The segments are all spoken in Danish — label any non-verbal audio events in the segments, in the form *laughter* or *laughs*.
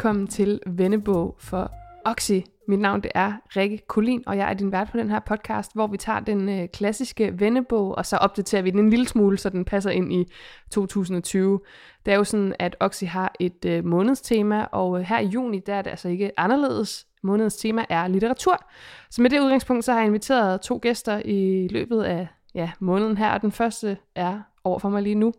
Velkommen til Vennebog for Oxy. Mit navn det er Rikke Kolin, og jeg er din vært på den her podcast, hvor vi tager den øh, klassiske vennebog, og så opdaterer vi den en lille smule, så den passer ind i 2020. Det er jo sådan, at Oxy har et øh, månedstema, og øh, her i juni, der er det altså ikke anderledes. Månedens tema er litteratur. Så med det udgangspunkt, så har jeg inviteret to gæster i løbet af ja, måneden her, og den første er over for mig lige nu,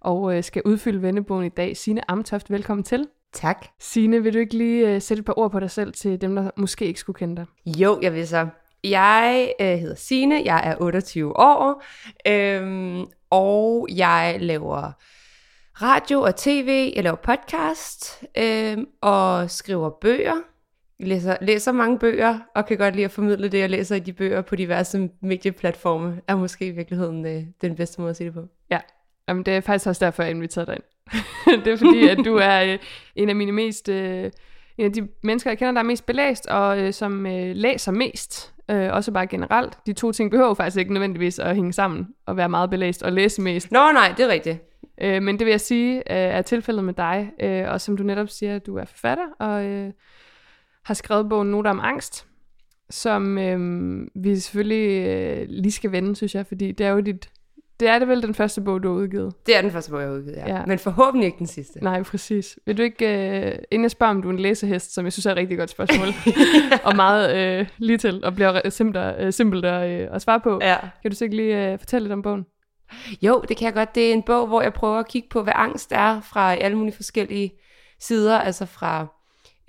og øh, skal udfylde vennebogen i dag. Signe Amtoft, velkommen til. Tak. Signe, vil du ikke lige øh, sætte et par ord på dig selv til dem, der måske ikke skulle kende dig? Jo, jeg vil så. Jeg øh, hedder Sine, jeg er 28 år, øhm, og jeg laver radio og tv, jeg laver podcast, øhm, og skriver bøger. Jeg læser, læser mange bøger, og kan godt lide at formidle det, jeg læser i de bøger på diverse medieplatforme, er måske i virkeligheden øh, den bedste måde at sige det på. Ja, Jamen, det er faktisk også derfor, jeg inviterede dig ind. *laughs* det er fordi, at du er øh, en af mine mest... Øh, en af de mennesker, jeg kender, der er mest belæst, og øh, som øh, læser mest. Øh, også bare generelt. De to ting behøver faktisk ikke nødvendigvis at hænge sammen, og være meget belæst og læse mest. Nå nej, det er rigtigt. Øh, men det vil jeg sige, øh, er tilfældet med dig. Øh, og som du netop siger, du er forfatter, og øh, har skrevet bogen Noter om angst, som øh, vi selvfølgelig øh, lige skal vende, synes jeg, fordi det er jo dit det er det vel den første bog, du har udgivet? Det er den første bog, jeg har udgivet, ja. ja. Men forhåbentlig ikke den sidste. Nej, præcis. Vil du ikke, uh, inden jeg spørger, om du er en læsehest, som jeg synes er et rigtig godt spørgsmål, *laughs* og meget uh, lige til, og bliver simpelt, uh, simpelt at, uh, at svare på, ja. kan du så ikke lige uh, fortælle lidt om bogen? Jo, det kan jeg godt. Det er en bog, hvor jeg prøver at kigge på, hvad angst er fra alle mulige forskellige sider, altså fra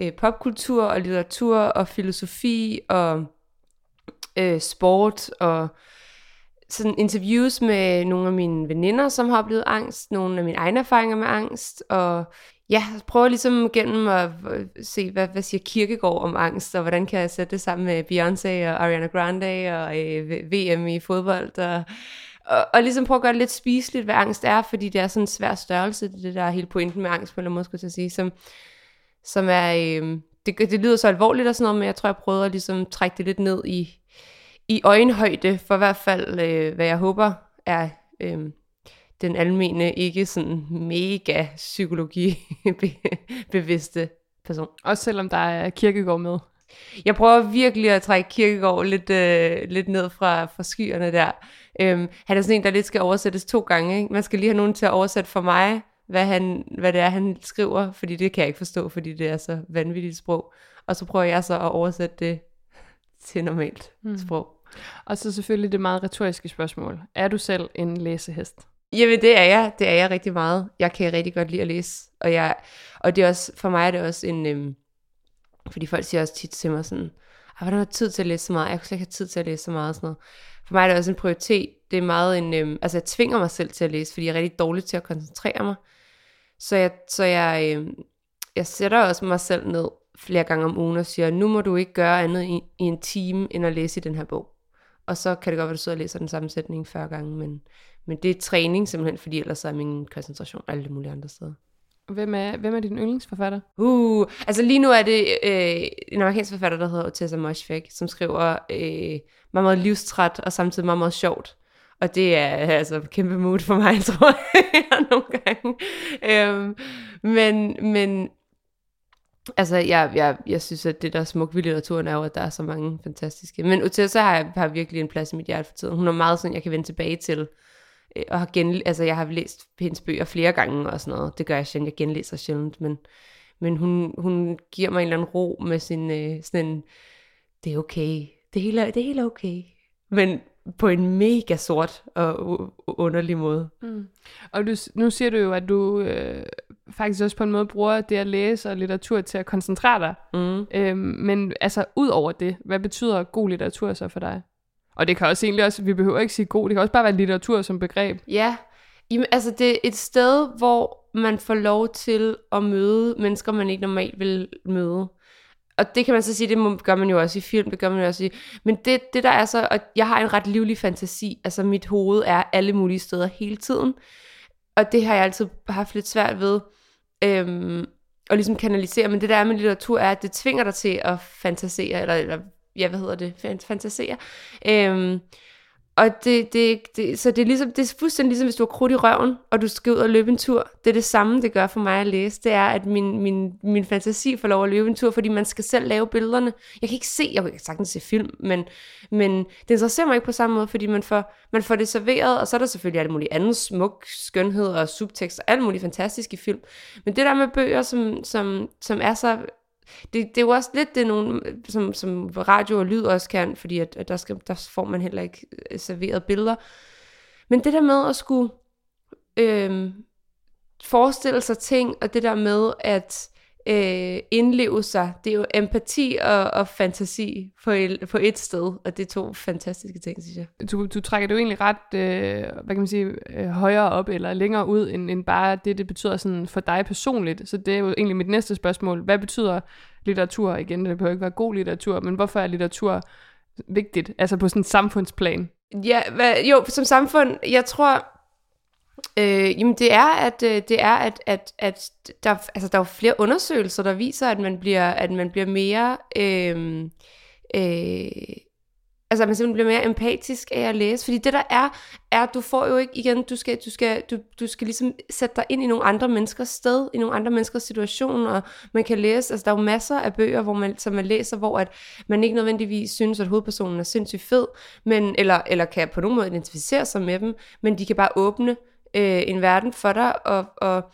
uh, popkultur og litteratur og filosofi og uh, sport og sådan interviews med nogle af mine veninder, som har oplevet angst, nogle af mine egne erfaringer med angst, og ja, prøver ligesom gennem at øh, se, hvad, hvad siger Kirkegaard om angst, og hvordan kan jeg sætte det sammen med Beyoncé og Ariana Grande og øh, VM i fodbold, og, og, og ligesom prøve at gøre det lidt spiseligt, hvad angst er, fordi det er sådan en svær størrelse, det der er hele pointen med angst, på en måde skulle jeg sige, som, som er, øh, det, det lyder så alvorligt og sådan noget, men jeg tror, jeg prøvede at ligesom trække det lidt ned i, i øjenhøjde, for i hvert fald, øh, hvad jeg håber, er øh, den almene, ikke sådan mega psykologi *laughs* bevidste person. Også selvom der er kirkegård med. Jeg prøver virkelig at trække kirkegård lidt, øh, lidt ned fra, fra skyerne der. Øhm, han er sådan en, der lidt skal oversættes to gange. Ikke? Man skal lige have nogen til at oversætte for mig, hvad, han, hvad det er, han skriver, fordi det kan jeg ikke forstå, fordi det er så vanvittigt sprog. Og så prøver jeg så at oversætte det til normalt mm. sprog. Og så selvfølgelig det meget retoriske spørgsmål. Er du selv en læsehest? Jamen det er jeg. Det er jeg rigtig meget. Jeg kan rigtig godt lide at læse. Og, jeg, og det er også, for mig er det også en... Øhm, fordi folk siger også tit til mig sådan, hvordan har du tid til at læse så meget? Jeg kunne slet ikke have tid til at læse så meget. Sådan noget. For mig er det også en prioritet. Det er meget en... Øhm, altså jeg tvinger mig selv til at læse, fordi jeg er rigtig dårlig til at koncentrere mig. Så jeg, så jeg, øhm, jeg sætter også mig selv ned flere gange om ugen og siger, nu må du ikke gøre andet i, i en time, end at læse i den her bog. Og så kan det godt være, at du sidder og læser den samme sætning 40 gange, men, men det er træning simpelthen, fordi ellers er min koncentration alle mulige andre steder. Hvem er, hvem er din yndlingsforfatter? Uh, altså lige nu er det øh, en amerikansk forfatter, der hedder Tessa Moshfegh, som skriver øh, meget, meget livstræt og samtidig meget, meget sjovt. Og det er altså kæmpe mood for mig, *laughs* tror jeg, nogle gange. Øhm, men, men Altså, jeg, jeg, jeg synes, at det der er smukt ved litteraturen er jo, at der er så mange fantastiske. Men Utessa har, jeg, har virkelig en plads i mit hjerte for tiden. Hun er meget sådan, jeg kan vende tilbage til. Øh, og har gen, altså, jeg har læst hendes bøger flere gange og sådan noget. Det gør jeg sjældent. Jeg genlæser sjældent. Men, men hun, hun giver mig en eller anden ro med sin øh, sådan en, det er okay. Det hele, det hele er okay. Men på en mega sort og underlig måde. Mm. Og du, nu siger du jo, at du øh, faktisk også på en måde bruger det at læse og litteratur til at koncentrere dig. Mm. Øhm, men altså, ud over det, hvad betyder god litteratur så for dig? Og det kan også egentlig også, vi behøver ikke sige god, det kan også bare være litteratur som begreb. Ja, Jamen, altså det er et sted, hvor man får lov til at møde mennesker, man ikke normalt vil møde. Og det kan man så sige, det må, gør man jo også i film, det gør man jo også i... Men det, det der er så, at jeg har en ret livlig fantasi, altså mit hoved er alle mulige steder hele tiden. Og det har jeg altid haft lidt svært ved øhm, og ligesom kanalisere. Men det der er med litteratur, er, at det tvinger dig til at fantasere, eller, eller ja, hvad hedder det, fantasere. Øhm, og det, det, det, så det er, ligesom, det er fuldstændig ligesom, hvis du har krudt i røven, og du skal ud og løbe en tur. Det er det samme, det gør for mig at læse. Det er, at min, min, min fantasi får lov at løbe en tur, fordi man skal selv lave billederne. Jeg kan ikke se, jeg kan sagtens se film, men, men det interesserer mig ikke på samme måde, fordi man får, man får det serveret, og så er der selvfølgelig alt muligt andet smuk skønhed og subtekst, og alt muligt fantastisk i film. Men det der med bøger, som, som, som er så det, det er jo også lidt det, nogen, som, som radio og lyd også kan, fordi at, at der, skal, der får man heller ikke øh, serveret billeder. Men det der med at skulle øh, forestille sig ting, og det der med at øh, indleve sig, det er jo empati og, og fantasi på et, på et sted, og det er to fantastiske ting, synes jeg. Du, du trækker det jo egentlig ret, øh, hvad kan man sige, øh, højere op eller længere ud, end, end bare det, det betyder sådan for dig personligt. Så det er jo egentlig mit næste spørgsmål. Hvad betyder litteratur igen? Det behøver ikke være god litteratur, men hvorfor er litteratur vigtigt, altså på sådan en samfundsplan? Ja, hvad, jo, som samfund, jeg tror, Øh, jamen det er, at, øh, det er, at, at, at der, altså der er flere undersøgelser, der viser, at man bliver, at man bliver mere... Øh, øh, altså man simpelthen bliver mere empatisk af at læse, fordi det der er, er at du får jo ikke, igen, du skal, du skal, du, du skal ligesom sætte dig ind i nogle andre menneskers sted, i nogle andre menneskers situation, og man kan læse, altså der er jo masser af bøger, hvor man, som man læser, hvor at man ikke nødvendigvis synes, at hovedpersonen er sindssygt fed, men, eller, eller kan på nogen måde identificere sig med dem, men de kan bare åbne øh, en verden for dig, og, og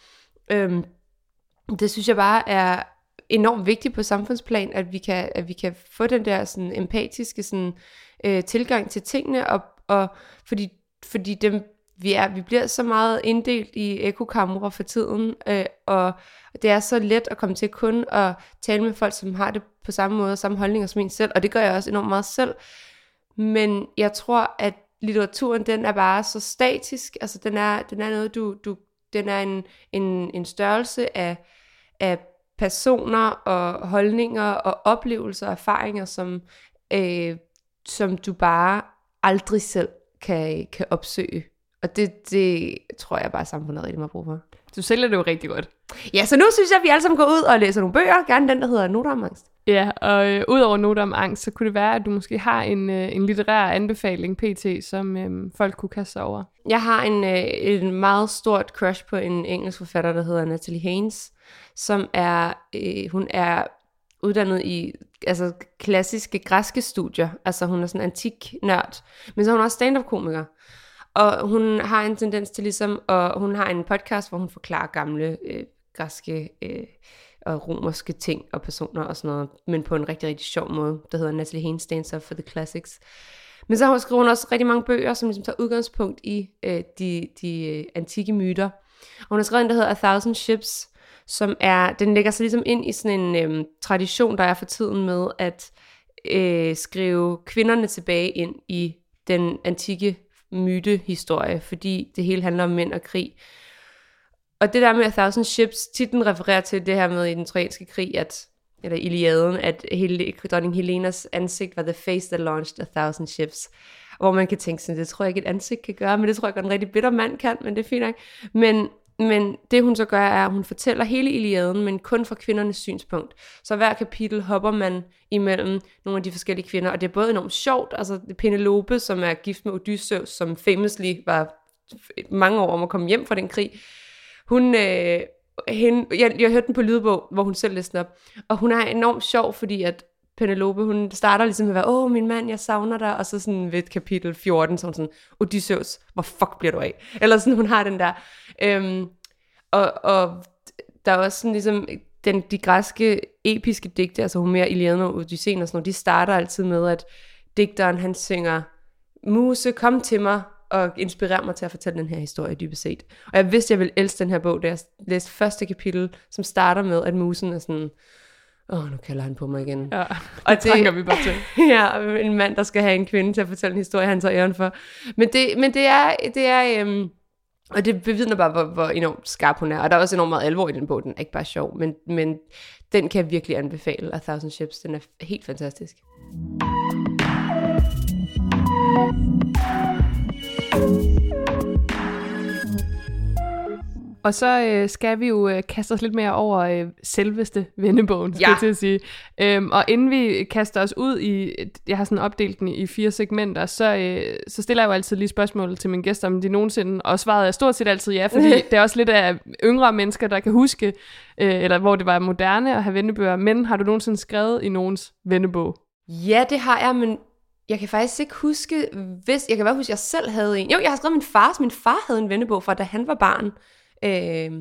øh, det synes jeg bare er enormt vigtigt på samfundsplan, at vi kan, at vi kan få den der sådan, empatiske sådan, øh, tilgang til tingene, og, og fordi, fordi dem, vi, er, vi bliver så meget inddelt i ekokamre for tiden, øh, og det er så let at komme til kun at tale med folk, som har det på samme måde, og samme holdninger som en selv, og det gør jeg også enormt meget selv. Men jeg tror, at litteraturen, den er bare så statisk, altså den er, den er noget, du, du den er en, en, en størrelse af, af personer og holdninger og oplevelser og erfaringer, som, øh, som du bare aldrig selv kan, kan opsøge. Og det, det tror jeg bare, samfundet rigtig meget brug for. Du sælger det jo rigtig godt. Ja, så nu synes jeg, at vi alle sammen går ud og læser nogle bøger. Gerne den, der hedder Noter om angst. Ja, og øh, udover noter om angst, så kunne det være, at du måske har en, øh, en litterær anbefaling, PT, som øh, folk kunne kaste sig over. Jeg har en, øh, en meget stort crush på en engelsk forfatter, der hedder Natalie Haynes, som er, øh, hun er uddannet i altså, klassiske græske studier. Altså hun er sådan antik nørd. Men så er hun også stand-up-komiker. Og hun har en tendens til ligesom, og hun har en podcast, hvor hun forklarer gamle øh, græske øh, og romerske ting og personer og sådan noget, men på en rigtig, rigtig sjov måde, der hedder Natalie Haynes Dancer for the Classics. Men så har hun skrevet også rigtig mange bøger, som ligesom tager udgangspunkt i øh, de, de øh, antikke myter. Og hun har skrevet en, der hedder A Thousand Ships, som er, den lægger sig ligesom ind i sådan en øh, tradition, der er for tiden med at øh, skrive kvinderne tilbage ind i den antikke mytehistorie, fordi det hele handler om mænd og krig. Og det der med A Thousand Ships, titlen refererer til det her med i den trojanske krig, at, eller Iliaden, at hele, dronning Helenas ansigt var the face that launched a thousand ships. Hvor man kan tænke sådan, det tror jeg ikke et ansigt kan gøre, men det tror jeg godt en rigtig bitter mand kan, men det er fint nok. Men, men det hun så gør, er, at hun fortæller hele Iliaden, men kun fra kvindernes synspunkt. Så hver kapitel hopper man imellem nogle af de forskellige kvinder, og det er både enormt sjovt, altså Penelope, som er gift med Odysseus, som famously var mange år om at komme hjem fra den krig, hun, øh, hende, jeg, jeg hørte den på lydbog, hvor hun selv læste op, og hun er enormt sjov, fordi at Penelope, hun starter ligesom med at være, åh, min mand, jeg savner dig, og så sådan ved kapitel 14, så hun sådan, Odysseus, hvor fuck bliver du af? Eller sådan, hun har den der. Øhm, og, og der er også sådan ligesom, den, de græske episke digte, altså Homer, Iliaden og Odysseen og sådan noget, de starter altid med, at digteren, han synger, Muse, kom til mig, og inspirere mig til at fortælle den her historie dybest set. Og jeg vidste, jeg ville elske den her bog, da jeg læste første kapitel, som starter med, at musen er sådan, åh, oh, nu kalder han på mig igen. Ja, og det tænker vi bare til. *laughs* ja, en mand, der skal have en kvinde til at fortælle en historie, han tager æren for. Men det, men det er, det er øhm, og det bevidner bare, hvor, hvor enormt skarp hun er. Og der er også enormt meget alvor i den bog, den er ikke bare sjov, men, men den kan jeg virkelig anbefale, A Thousand Ships, den er helt fantastisk. Og så øh, skal vi jo øh, kaste os lidt mere over øh, selveste vennebogen, skal Ja. jeg til at sige. Øhm, og inden vi kaster os ud i, jeg har sådan opdelt den i fire segmenter, så, øh, så stiller jeg jo altid lige spørgsmål til mine gæster, om de nogensinde, og svaret er stort set altid ja, fordi *laughs* det er også lidt af yngre mennesker, der kan huske, øh, eller hvor det var moderne at have vennebøger, men har du nogensinde skrevet i nogens vennebog? Ja, det har jeg, men jeg kan faktisk ikke huske, hvis... Jeg kan bare huske, at jeg selv havde en. Jo, jeg har skrevet min fars. Min far havde en vennebog fra, da han var barn. Øh,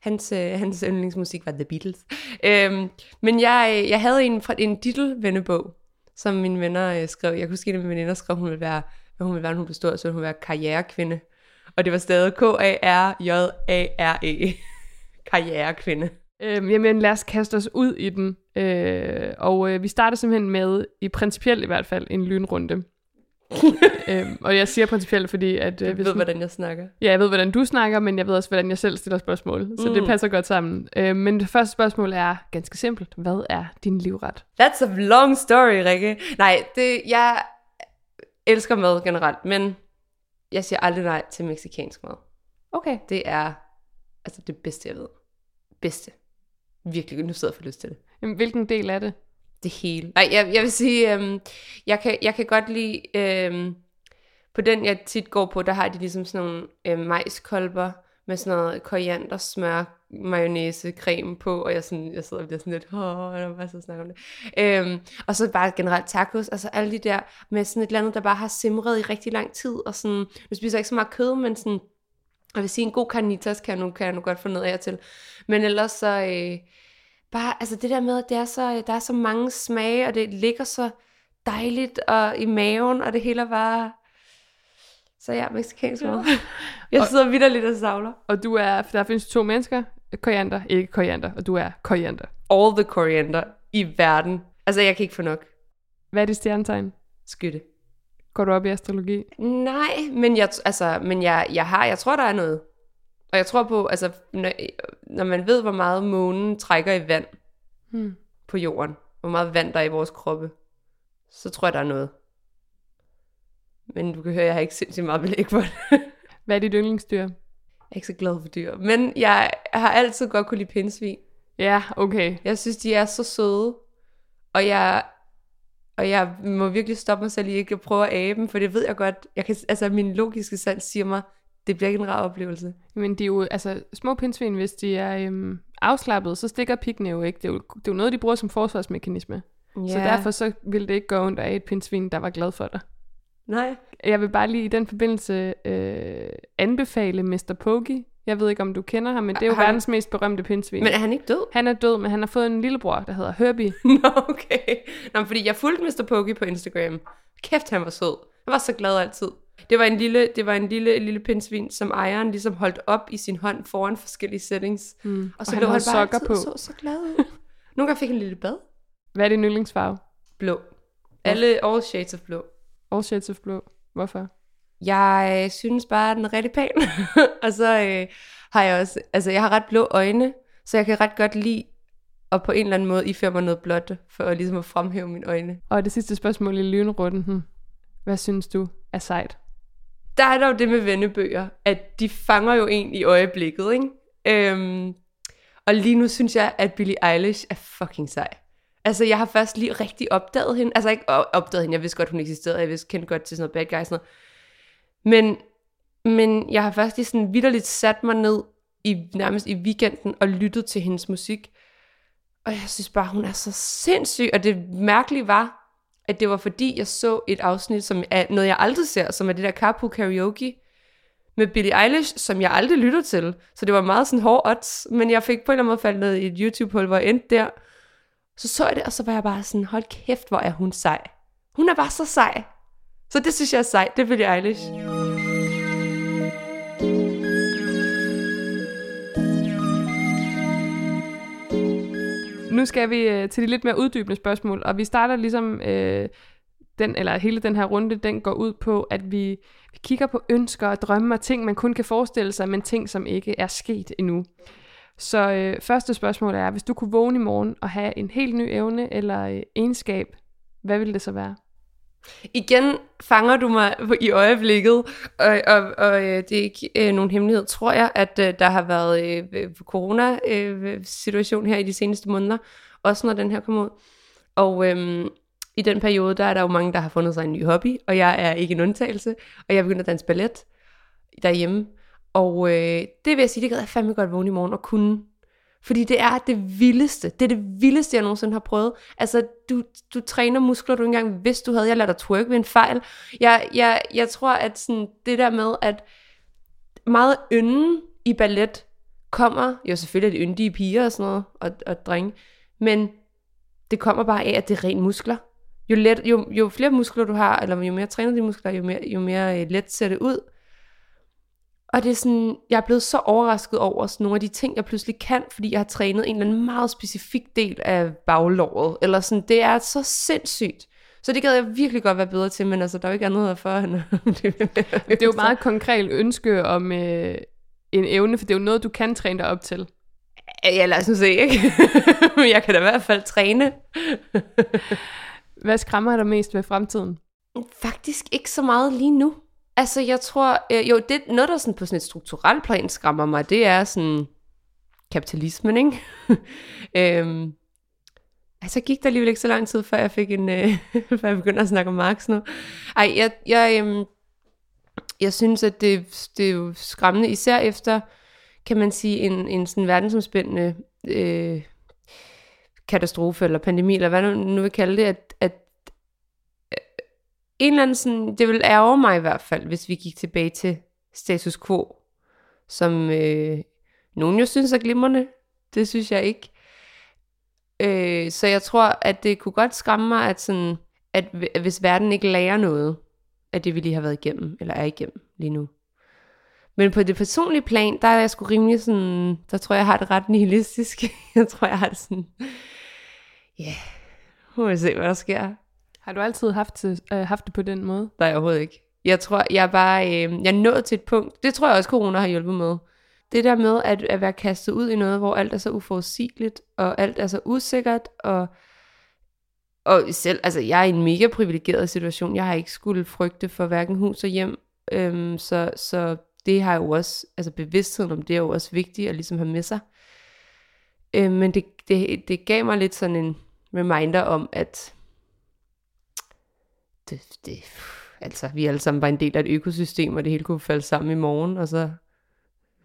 hans, øh, hans yndlingsmusik var The Beatles. Øh, men jeg, jeg havde en fra en Diddle-vennebog, som mine venner øh, skrev. Jeg kunne huske, at en af mine veninder skrev, hun ville være, hvad hun ville være, når hun blev stor, så ville hun være karrierekvinde. Og det var stadig K-A-R-J-A-R-E. *laughs* Karrierekvinde. Øhm, jamen lad os kaste os ud i den, øh, og øh, vi starter simpelthen med, i principielt i hvert fald, en lynrunde. *laughs* øhm, og jeg siger principielt, fordi at... Øh, Jeg ved, man- hvordan jeg snakker. Ja, jeg ved, hvordan du snakker, men jeg ved også, hvordan jeg selv stiller spørgsmål. Så mm. det passer godt sammen. Øh, men det første spørgsmål er ganske simpelt. Hvad er din livret? That's a long story, Rikke. Nej, det, jeg elsker mad generelt, men jeg siger aldrig nej til meksikansk mad. Okay. Det er altså det bedste, jeg ved. Bedste. Virkelig, nu sidder jeg for lyst til det. Jamen, hvilken del er det? Det hele. Nej, jeg, jeg vil sige, øhm, jeg, kan, jeg kan godt lide, øhm, på den jeg tit går på, der har de ligesom sådan nogle øhm, majskolber med sådan noget koriander, smør, mayonnaise, creme på, og jeg, sådan, jeg sidder og bliver sådan lidt, åh, bare så snakke om det. Øhm, og så bare generelt tacos, altså alle de der med sådan et eller andet, der bare har simret i rigtig lang tid, og sådan, nu spiser jeg ikke så meget kød, men sådan, jeg vil sige, en god carnitas kan jeg nu, kan jeg nu godt få noget af til. Men ellers så, øh, bare, altså det der med, at det er så, der er så mange smage, og det ligger så dejligt og i maven, og det hele er bare... Så ja, mexikansk mad. *laughs* Jeg sidder vidderligt og savler. Og du er, der findes to mennesker, koriander, ikke koriander, og du er koriander. All the coriander i verden. Altså, jeg kan ikke få nok. Hvad er dit stjernetegn? Skytte. Går du op i astrologi? Nej, men jeg, altså, men jeg, jeg har, jeg tror, der er noget. Og jeg tror på, altså, når, når man ved, hvor meget månen trækker i vand Hmm. på jorden, hvor meget vand der er i vores kroppe, så tror jeg, der er noget. Men du kan høre, jeg har ikke sindssygt meget belæg for det. *laughs* Hvad er dit yndlingsdyr? Jeg er ikke så glad for dyr. Men jeg har altid godt kunne lide pindsvin. Ja, okay. Jeg synes, de er så søde. Og jeg, og jeg må virkelig stoppe mig selv i ikke at prøve at abe dem, for det ved jeg godt. Jeg kan, altså, min logiske sans siger mig, det bliver ikke en rar oplevelse. Men de er jo, altså, små pindsvin, hvis de er øhm, afslappet, så stikker pikkene jo ikke. Det er jo, det er jo noget, de bruger som forsvarsmekanisme. Ja. Så derfor så ville det ikke gå ondt af et pindsvin, der var glad for dig. Nej. Jeg vil bare lige i den forbindelse øh, anbefale Mr. Pokey. Jeg ved ikke, om du kender ham, men det er jo Har han- verdens mest berømte pindsvin. Men er han ikke død? Han er død, men han har fået en lillebror, der hedder Herbie. *laughs* Nå, okay. Nå, fordi jeg fulgte Mr. Pokey på Instagram. Kæft, han var sød. Han var så glad altid. Det var en lille, det var en lille, lille pindsvin, som ejeren ligesom holdt op i sin hånd foran forskellige settings. Mm. Og så og han lå han bare sokker altid på. så så glad ud. Nogle gange fik han en lille bad. Hvad er din yndlingsfarve? Blå. Alle all shades of blå. All shades of blå. Hvorfor? Jeg synes bare, at den er rigtig pæn. *laughs* og så øh, har jeg også, altså jeg har ret blå øjne, så jeg kan ret godt lide at på en eller anden måde iføre mig noget blåt, for at ligesom at fremhæve mine øjne. Og det sidste spørgsmål i lynrunden. Hmm. Hvad synes du er sejt? Der er der jo det med vennebøger, at de fanger jo en i øjeblikket, ikke? Øhm, og lige nu synes jeg, at Billie Eilish er fucking sej. Altså, jeg har først lige rigtig opdaget hende. Altså, ikke opdaget hende. Jeg vidste godt, hun eksisterede. Jeg vidste kendte godt til sådan noget bad guy sådan noget. Men, men jeg har først lige sådan vidderligt sat mig ned i, nærmest i weekenden og lyttet til hendes musik. Og jeg synes bare, hun er så sindssyg. Og det mærkelige var, at det var fordi, jeg så et afsnit, som er noget, jeg aldrig ser, som er det der Carpool Karaoke med Billie Eilish, som jeg aldrig lytter til. Så det var meget sådan hård odds, men jeg fik på en eller anden måde faldet ned i et YouTube-hul, hvor jeg endte der. Så så jeg det, og så var jeg bare sådan, hold kæft, hvor er hun sej. Hun er bare så sej. Så det synes jeg er sejt, det vil jeg Eilish. Nu skal vi øh, til de lidt mere uddybende spørgsmål, og vi starter ligesom øh, den, eller hele den her runde, den går ud på, at vi, vi kigger på ønsker og drømme og ting, man kun kan forestille sig, men ting, som ikke er sket endnu. Så øh, første spørgsmål er, hvis du kunne vågne i morgen og have en helt ny evne eller øh, egenskab, hvad ville det så være? Igen fanger du mig i øjeblikket, og, og, og øh, det er ikke øh, nogen hemmelighed, tror jeg, at øh, der har været øh, corona-situation øh, her i de seneste måneder, også når den her kommer ud. Og øh, i den periode, der er der jo mange, der har fundet sig en ny hobby, og jeg er ikke en undtagelse, og jeg begynder at danse ballet derhjemme. Og øh, det vil jeg sige, det gad jeg fandme godt vågne i morgen og kunne. Fordi det er det vildeste. Det er det vildeste, jeg nogensinde har prøvet. Altså, du, du træner muskler, du ikke engang vidste, du havde. Jeg lader dig twerk ved en fejl. Jeg, jeg, jeg tror, at sådan, det der med, at meget ynden i ballet kommer, jo selvfølgelig er det yndige piger og sådan noget, og, og drenge, men det kommer bare af, at det er ren muskler. Jo, let, jo, jo flere muskler du har, eller jo mere træner de muskler, jo mere, jo mere øh, let ser det ud. Og det er sådan, jeg er blevet så overrasket over sådan nogle af de ting, jeg pludselig kan, fordi jeg har trænet en eller anden meget specifik del af baglåret. Eller sådan, det er så sindssygt. Så det gad jeg virkelig godt være bedre til, men altså, der er jo ikke andet for end *laughs* Det er jo meget konkret ønske om øh, en evne, for det er jo noget, du kan træne dig op til. Ja, lad os nu se, ikke? *laughs* men jeg kan da i hvert fald træne. Hvad skræmmer dig mest ved fremtiden? Faktisk ikke så meget lige nu. Altså, jeg tror, øh, jo, det, noget, der sådan på sådan et strukturelt plan skræmmer mig, det er sådan kapitalismen, ikke? *laughs* øhm, altså, gik der alligevel ikke så lang tid, før jeg fik en, øh, *laughs* før jeg begyndte at snakke om Marx nu. Ej, jeg, jeg, øh, jeg synes, at det, det er jo skræmmende, især efter, kan man sige, en, en sådan verdensomspændende øh, katastrofe, eller pandemi, eller hvad nu, nu vil kalde det, at, at en eller anden sådan, det vil ærge mig i hvert fald, hvis vi gik tilbage til status quo, som øh, nogen jo synes er glimrende. Det synes jeg ikke. Øh, så jeg tror, at det kunne godt skræmme mig, at, sådan, at hvis verden ikke lærer noget af det, vi lige har været igennem, eller er igennem lige nu. Men på det personlige plan, der er jeg sgu rimelig sådan, der tror jeg, jeg har det ret nihilistisk. *laughs* jeg tror, jeg har det sådan, ja, yeah, må vi se, hvad der sker. Har du altid haft det, øh, haft det på den måde? Nej, overhovedet ikke. Jeg tror, jeg er bare, øh, jeg er nået til et punkt, det tror jeg også, corona har hjulpet med. Det der med at, at være kastet ud i noget, hvor alt er så uforudsigeligt, og alt er så usikkert, og, og selv, altså jeg er i en mega privilegeret situation. Jeg har ikke skulle frygte for hverken hus og hjem, øhm, så, så det har jo også, altså bevidstheden om det er jo også vigtigt at ligesom have med sig. Øhm, men det, det, det gav mig lidt sådan en reminder om, at det, det, altså, vi alle sammen var en del af et økosystem, og det hele kunne falde sammen i morgen, og så,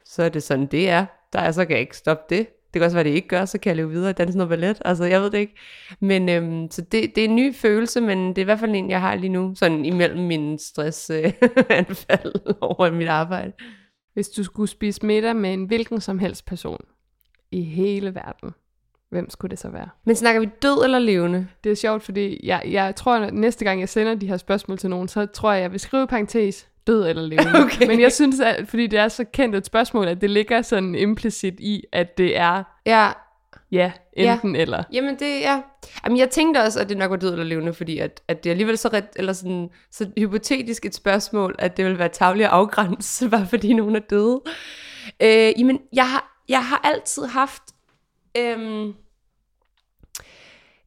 så er det sådan, det er. Der er, så kan jeg ikke stoppe det. Det kan også være, det ikke gør, så kan jeg leve videre og danse noget ballet. Altså, jeg ved det ikke. Men øhm, så det, det er en ny følelse, men det er i hvert fald en, jeg har lige nu, sådan imellem min stressanfald øh, *laughs* over mit arbejde. Hvis du skulle spise middag med en hvilken som helst person i hele verden, Hvem skulle det så være? Men snakker vi død eller levende? Det er sjovt, fordi jeg, jeg tror, at næste gang jeg sender de her spørgsmål til nogen, så tror jeg, jeg vil skrive parentes død eller levende. *laughs* Okay. Men jeg synes, at fordi det er så kendt et spørgsmål, at det ligger sådan implicit i, at det er ja, ja enten ja. eller. Jamen det, ja. Jamen jeg tænkte også, at det nok var død eller levende, fordi at, at det er alligevel så, ret, eller sådan, så hypotetisk et spørgsmål, at det vil være tavligt at afgrænse, *laughs* bare fordi nogen er døde. Øh, jamen jeg har, jeg har altid haft Øhm,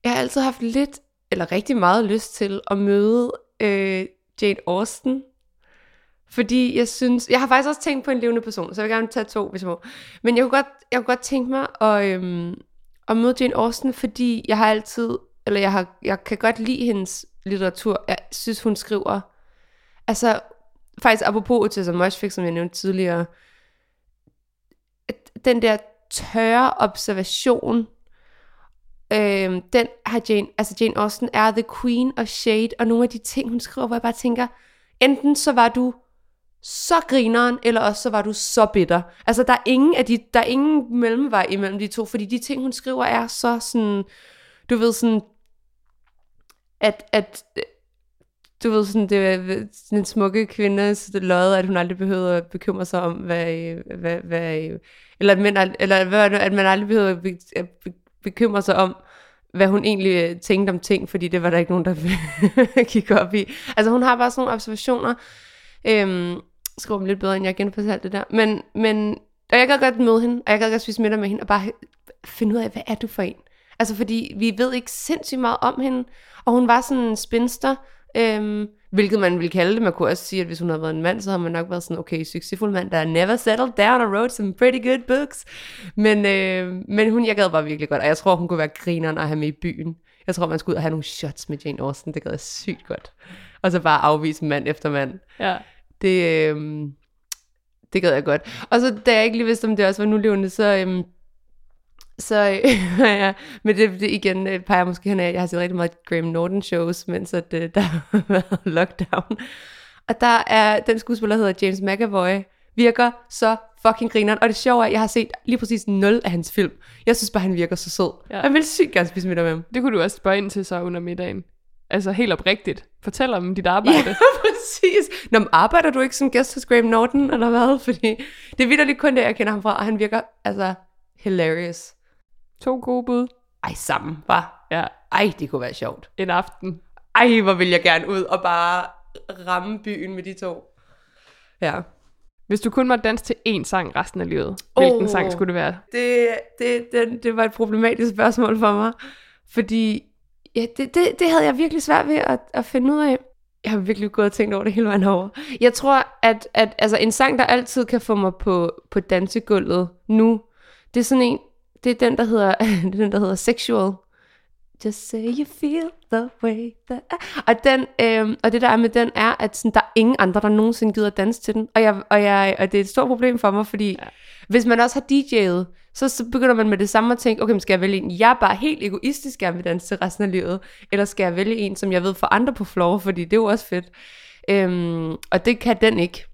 jeg har altid haft lidt, eller rigtig meget lyst til at møde øh, Jane Austen. Fordi jeg synes, jeg har faktisk også tænkt på en levende person, så jeg vil gerne tage to, hvis jeg må. Men jeg kunne godt, jeg kunne godt tænke mig at, øhm, at møde Jane Austen, fordi jeg har altid, eller jeg, har, jeg kan godt lide hendes litteratur. Jeg synes, hun skriver, altså faktisk apropos til som Moshfik, som jeg nævnte tidligere, den der tørre observation, øh, den har Jane, altså Jane Austen er the queen og shade, og nogle af de ting, hun skriver, hvor jeg bare tænker, enten så var du så grineren, eller også så var du så bitter. Altså, der er ingen, af de, der er ingen mellemvej imellem de to, fordi de ting, hun skriver, er så sådan, du ved sådan, at, at du ved sådan, det er en smukke kvinde, så det lød, at hun aldrig behøver at bekymre sig om, hvad, hvad, hvad eller, at eller hvad, at man aldrig behøver at bekymre sig om, hvad hun egentlig øh, tænkte om ting, fordi det var der ikke nogen, der *laughs* gik op i. Altså hun har bare sådan nogle observationer, øhm, skriver dem lidt bedre, end jeg genfortalte det der, men, men og jeg kan godt møde hende, og jeg kan godt spise middag med hende, og bare finde ud af, hvad er du for en? Altså fordi vi ved ikke sindssygt meget om hende, og hun var sådan en spinster, Øhm, hvilket man ville kalde det. Man kunne også sige, at hvis hun havde været en mand, så havde man nok været sådan, okay, succesfuld mand, der never settled down and wrote some pretty good books. Men, øh, men hun, jeg gad bare virkelig godt, og jeg tror, hun kunne være grineren at have med i byen. Jeg tror, man skulle ud og have nogle shots med Jane Austen. Det gad jeg sygt godt. Og så bare afvise mand efter mand. Ja. Det, øh, det gad jeg godt. Og så, da jeg ikke lige vidste, om det også var nulevende, så... Øh, så ja, *laughs* men det, det igen øh, peger måske hen af, at jeg har set rigtig meget Graham Norton shows, mens at, øh, der har *laughs* været lockdown. Og der er den skuespiller, der hedder James McAvoy, virker så fucking grineren. Og det sjove er, at jeg har set lige præcis 0 af hans film. Jeg synes bare, han virker så sød. Ja. Jeg vil sygt gerne spise middag med ham. Det kunne du også spørge ind til så under middagen. Altså helt oprigtigt. Fortæl om dit arbejde. *laughs* Ja, præcis. Nå, men arbejder du ikke som gæst hos Graham Norton, eller hvad? Fordi det er vidderligt kun det, jeg kender ham fra, og han virker altså hilarious. To gode bud. Ej, sammen, var. Ja, Ej, det kunne være sjovt. en aften. Ej, hvor vil jeg gerne ud og bare ramme byen med de to. Ja. Hvis du kun måtte danse til én sang resten af livet, hvilken sang skulle det være? Det, det, det, det var et problematisk spørgsmål for mig. Fordi ja, det, det, det havde jeg virkelig svært ved at, at finde ud af. Jeg har virkelig gået og tænkt over det hele vejen over. Jeg tror, at, at altså, en sang, der altid kan få mig på, på dansegulvet nu, det er sådan en, det er den, der hedder, *laughs* er den, der hedder Sexual. Just say you feel the way that I... Og, den, øhm, og det der er med den er, at sådan, der er ingen andre, der nogensinde gider at danse til den. Og, jeg, og, jeg, og det er et stort problem for mig, fordi ja. hvis man også har DJ'et, så, så begynder man med det samme at tænke, okay, men skal jeg vælge en, jeg er bare helt egoistisk gerne vil danse til resten af livet, eller skal jeg vælge en, som jeg ved for andre på floor, fordi det er jo også fedt. Øhm, og det kan den ikke.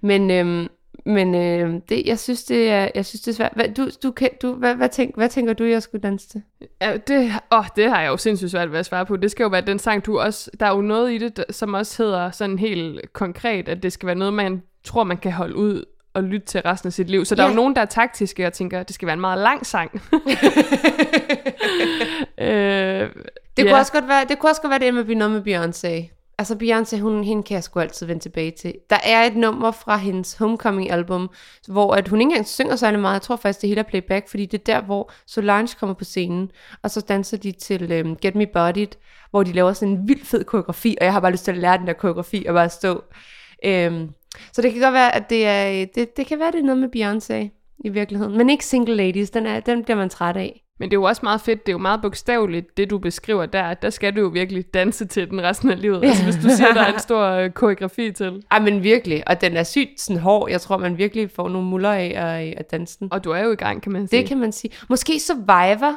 Men, øhm, men øh, det, jeg synes det er, jeg synes det er svært. Hvad, du, du, kan, du, hvad, hvad, tænk, hvad tænker du, jeg skulle danse til? Ja, det, åh, det har jeg jo sindssygt svært ved at svare på. Det skal jo være den sang, du også... Der er jo noget i det, som også hedder sådan helt konkret, at det skal være noget, man tror, man kan holde ud og lytte til resten af sit liv. Så der er Ja. jo nogen, der er taktiske og tænker, at det skal være en meget lang sang. *laughs* øh, Det, ja. kunne også godt være, det kunne også godt være det med noget med Beyoncé. Altså Beyoncé, hun, hende kan jeg sgu altid vende tilbage til. Der er et nummer fra hendes Homecoming-album, hvor at hun ikke engang synger særlig meget. Jeg tror faktisk, det hele er playback, fordi det er der, hvor Solange kommer på scenen, og så danser de til øhm, Get Me Bodied, hvor de laver sådan en vild fed koreografi, og jeg har bare lyst til at lære den der koreografi og bare stå. Øhm, så det kan godt være, at det er, øh, det, det kan være, det er noget med Beyoncé i virkeligheden. Men ikke Single Ladies, den, er, den bliver man træt af. Men det er jo også meget fedt, det er jo meget bogstaveligt, det du beskriver der. Der skal du jo virkelig danse til den resten af livet. Altså hvis du siger, der er en stor øh, koreografi til. Ej, men virkelig. Og den er sygt sådan hård. Jeg tror, man virkelig får nogle muller af at, at danse den. Og du er jo i gang, kan man sige. Det kan man sige. Måske Survivor.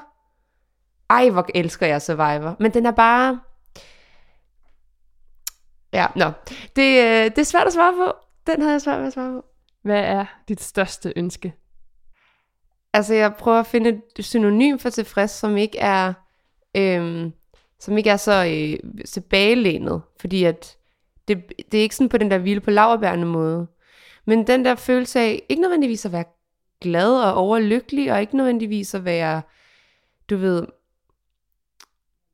Ej, hvor elsker jeg Survivor. Men den er bare... Ja, nå. Det, øh, det er svært at svare på. Den havde jeg svært ved at svare på. Hvad er dit største ønske? Altså, jeg prøver at finde et synonym for tilfreds, som ikke er, øhm, som ikke er så øh, tilbagelænet. Fordi at det, det er ikke sådan på den der hvile på laverbærende måde. Men den der følelse af, ikke nødvendigvis at være glad og overlykkelig, og ikke nødvendigvis at være, du ved,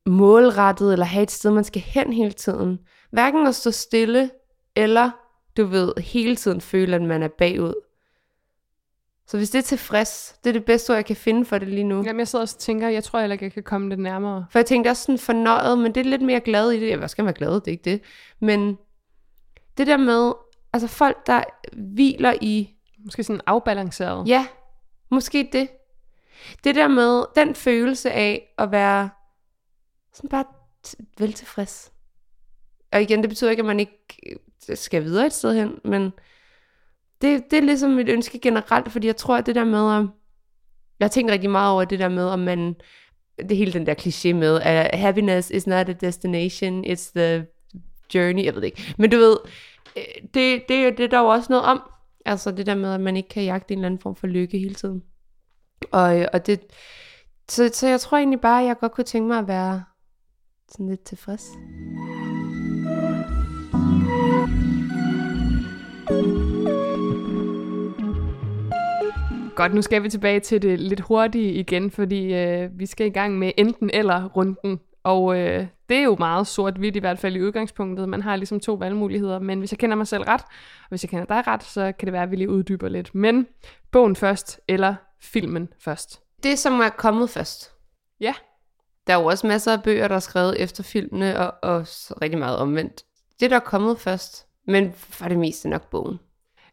målrettet, eller have et sted, man skal hen hele tiden. Hverken at stå stille, eller, du ved, hele tiden føle, at man er bagud. Så hvis det er tilfreds, det er det bedste ord, jeg kan finde for det lige nu. Jamen, jeg sidder også og tænker, jeg tror heller ikke, jeg kan komme det nærmere. For jeg tænkte også sådan fornøjet, men det er lidt mere glad i det. Jeg skal være glad, det er ikke det. Men det der med, altså folk, der hviler i, Måske sådan afbalanceret. ja, måske det. Det der med, den følelse af at være sådan bare vel tilfreds. Og igen, det betyder ikke, at man ikke skal videre et sted hen, men det, det er ligesom mit ønske generelt, fordi jeg tror, at det der med, at jeg har tænkt rigtig meget over det der med, om man, det hele den der kliché med, at happiness is not a destination, it's the journey, jeg ved det ikke. Men du ved, øh, det, det, det er der jo også noget om. Altså det der med, at man ikke kan jagte en eller anden form for lykke hele tiden. Og, øh, og det, så, så jeg tror egentlig bare, at jeg godt kunne tænke mig at være sådan lidt tilfreds. Godt, nu skal vi tilbage til det lidt hurtige igen, fordi øh, vi skal i gang med enten eller runden. Og øh, det er jo meget sort-hvidt i hvert fald i udgangspunktet. Man har ligesom to valgmuligheder, men hvis jeg kender mig selv ret, og hvis jeg kender dig ret, så kan det være, at vi lige uddyber lidt. Men bogen først, eller filmen først? Det, som er kommet først, Ja, Der er jo også masser af bøger, der er skrevet efter filmene, og, og rigtig meget omvendt. Det, der er kommet først, men for det meste nok bogen.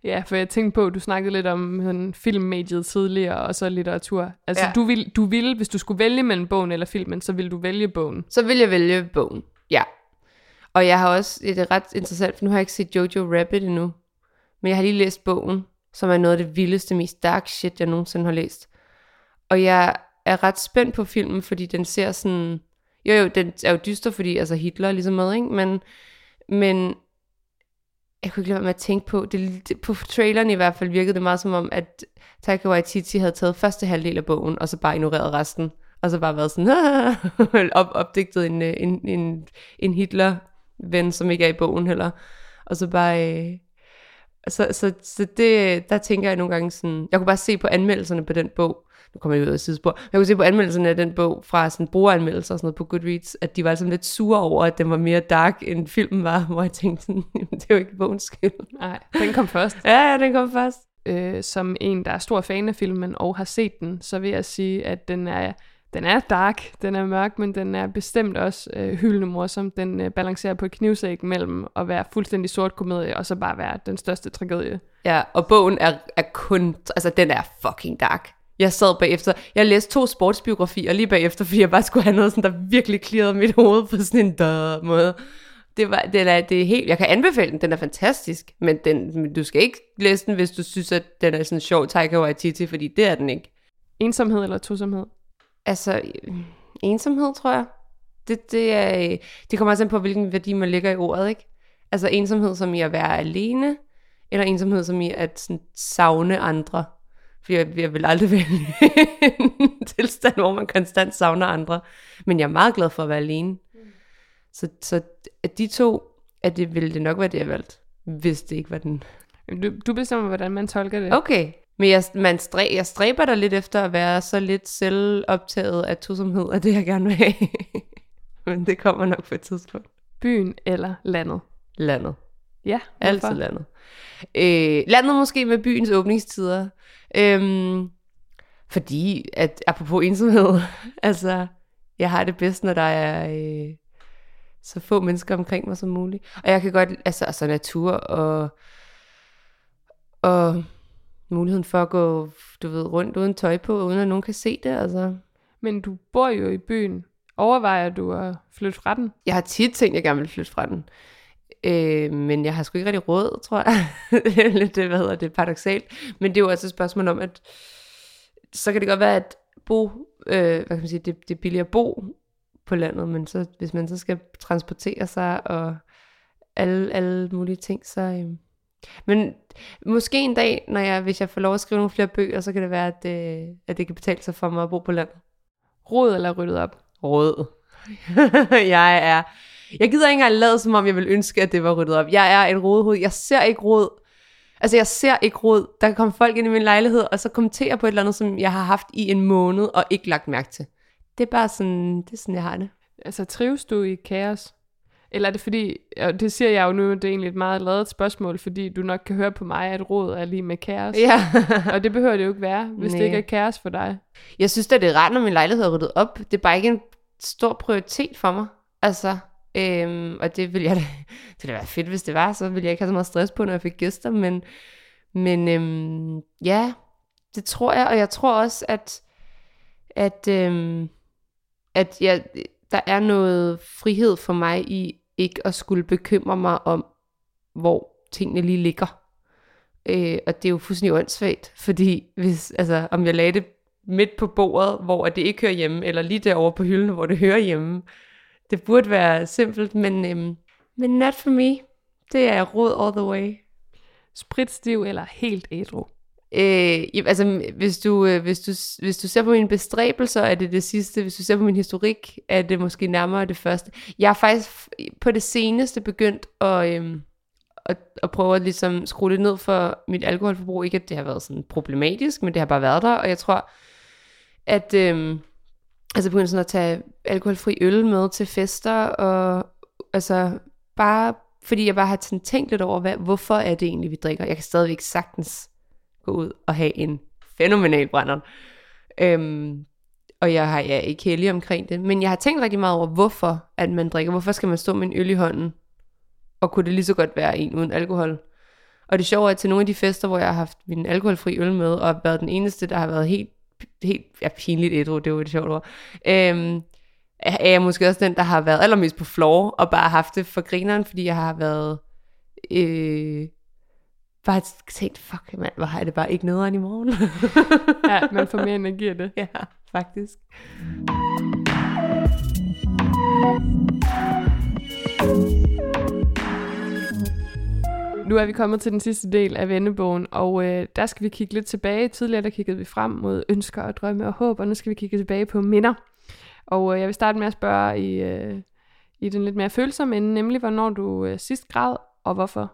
Ja, for jeg tænkte på, at du snakkede lidt om sådan, filmmediet tidligere, og så litteratur. Altså, Ja. du, vil, du ville, hvis du skulle vælge mellem bogen eller filmen, så ville du vælge bogen. Så vil jeg vælge bogen, ja. Og jeg har også, det er ret interessant, for nu har jeg ikke set Jojo Rabbit endnu, men jeg har lige læst bogen, som er noget af det vildeste, mest dark shit, jeg nogensinde har læst. Og jeg er ret spændt på filmen, fordi den ser sådan, jo jo, den er jo dyster, fordi altså Hitler er ligesom med, ikke? Men, men jeg kunne ikke lade være med at tænke på, det, det, på traileren i hvert fald virkede det meget som om, at Taika Waititi havde taget første halvdel af bogen, og så bare ignoreret resten, og så bare været sådan, *laughs* op, opdigtet en, øh, en, en, en Hitler-ven, som ikke er i bogen heller, og så bare, øh, så, så, så det, der tænker jeg nogle gange sådan, jeg kunne bare se på anmeldelserne på den bog, nu kommer jeg ud af sidespor, jeg kunne se på anmeldelserne af den bog fra sådan brugeranmeldelser og sådan noget på Goodreads, at de var sådan lidt sure over, at den var mere dark, end filmen var, hvor jeg tænkte sådan, *laughs* "Jamen, det er jo ikke bogens skyld. Nej, den kom først. Ja, ja, den kom først. øh, som en, der er stor fan af filmen og har set den, så vil jeg sige, at den er, den er dark, den er mørk, men den er bestemt også øh, hyldende morsom. Den øh, balancerer på et knivsæk mellem at være fuldstændig sort komedie, og så bare være den største tragedie. Ja, og bogen er, er kun, altså den er fucking dark. Jeg sad bagefter, jeg læste to sportsbiografier lige bagefter, fordi jeg bare skulle have noget, sådan, der virkelig klirrede mit hoved på sådan en dør måde. Det, var, den er, det er helt, jeg kan anbefale den, den er fantastisk, men, den, men du skal ikke læse den, hvis du synes, at den er sådan sjov Taika Waititi, fordi det er den ikke. Ensomhed eller tosomhed? Altså, ensomhed, tror jeg. Det, det, er, det kommer også an på, hvilken værdi man lægger i ordet, ikke? Altså ensomhed som i at være alene, eller ensomhed som i at sådan, savne andre. For jeg, jeg vil aldrig *laughs* vælge en tilstand, hvor man konstant savner andre. Men jeg er meget glad for at være alene. Så, så at de to, at det ville det nok være det, jeg valgte, hvis det ikke var den. Du, du bestemmer, hvordan man tolker det. Okay. Men jeg, man stræ, jeg stræber der lidt efter at være så lidt selvoptaget af tosomhed, af det jeg gerne vil have. *laughs* Men det kommer nok på et tidspunkt. Byen eller landet? Landet. Ja, Altid hvorfor? landet. Øh, landet måske med byens åbningstider. Øhm, fordi, at apropos ensomhed, *laughs* altså, jeg har det bedst, når der er øh, så få mennesker omkring mig som muligt. Og jeg kan godt, altså, altså natur og, og muligheden for at gå, du ved, rundt uden tøj på, uden at nogen kan se det, altså. Men du bor jo i byen. Overvejer du at flytte fra den? Jeg har tit tænkt, at jeg gerne vil flytte fra den. Øh, men jeg har sgu ikke rigtig råd, tror jeg. *laughs* det er lidt, hvad hedder det, paradoxalt. Men det er jo også et spørgsmål om, at så kan det godt være, at bo, øh, hvad kan man sige, det, det er billigere at bo på landet, men så, hvis man så skal transportere sig og alle, alle mulige ting, så... Øh. Men måske en dag, når jeg, hvis jeg får lov at skrive nogle flere bøger, så kan det være, at, øh, at det kan betale sig for mig at bo på landet. Rod eller ryddet op? Rød. *laughs* jeg er... Jeg gider ikke engang lade, som om jeg vil ønske, at det var ryddet op. Jeg er en rodehoved. Jeg ser ikke rod. Altså, jeg ser ikke rod. Der kan komme folk ind i min lejlighed, og så kommentere på et eller andet, som jeg har haft i en måned, og ikke lagt mærke til. Det er bare sådan, det er sådan, jeg har det. Altså, trives du i kaos? Eller er det fordi, og det siger jeg jo nu, det er egentlig et meget lavet spørgsmål, fordi du nok kan høre på mig, at råd er lige med kaos. Ja. *laughs* Og det behøver det jo ikke være, hvis det Nej. ikke er kaos for dig. jeg synes da, det er rart, når min lejlighed er ryddet op. Det er bare ikke en stor prioritet for mig. Altså, øhm, og det ville jeg da, *laughs* det ville være fedt, hvis det var, så ville jeg ikke have så meget stress på, når jeg fik gæster, men, men øhm, ja, det tror jeg, og jeg tror også, at, at, øhm, at jeg, der er noget frihed for mig i ikke at skulle bekymre mig om, hvor tingene lige ligger. Øh, og det er jo fuldstændig åndssvagt, fordi hvis, altså, om jeg lagde det midt på bordet, hvor det ikke hører hjemme, eller lige derovre på hylden, hvor det hører hjemme. Det burde være simpelt, men, øhm, men not for me. Det er råd all the way. Spritstiv eller helt ædru? Øh, altså, hvis du, øh, hvis, du, hvis du ser på mine bestræbelser, er det det sidste. Hvis du ser på min historik, er det måske nærmere det første. Jeg har faktisk på det seneste begyndt at, øhm, at, at prøve at ligesom skrue lidt ned for mit alkoholforbrug. Ikke at det har været sådan problematisk, men det har bare været der. Og jeg tror, at øhm, altså begyndte sådan at tage alkoholfri øl med til fester, og altså bare fordi jeg bare har sådan tænkt lidt over, hvad, hvorfor er det egentlig, vi drikker. Jeg kan stadigvæk sagtens gå ud og have en fænomenal brænder. Øhm, og jeg har ja, ikke heldig omkring det, men jeg har tænkt rigtig meget over, hvorfor at man drikker. Hvorfor skal man stå med en øl i hånden? Og kunne det lige så godt være en uden alkohol? Og det sjove er, at til nogle af de fester, hvor jeg har haft min alkoholfri øl med, og været den eneste, der har været helt, helt ja, pinligt ædru, det var et sjovt ord, øhm, er jeg måske også den, der har været allermest på floor, og bare haft det for grineren, fordi jeg har været, øh, bare tænkt, fuck mand, hvor har jeg det bare ikke nederen i morgen. ja, man får mere energi af det. *laughs* Ja, faktisk. Nu er vi kommet til den sidste del af vennebogen, og øh, der skal vi kigge lidt tilbage. Tidligere der kiggede vi frem mod ønsker og drømme og håb, og nu skal vi kigge tilbage på minder. Og øh, jeg vil starte med at spørge i, øh, i den lidt mere følsomme ende, nemlig hvornår du øh, sidst græd, og hvorfor?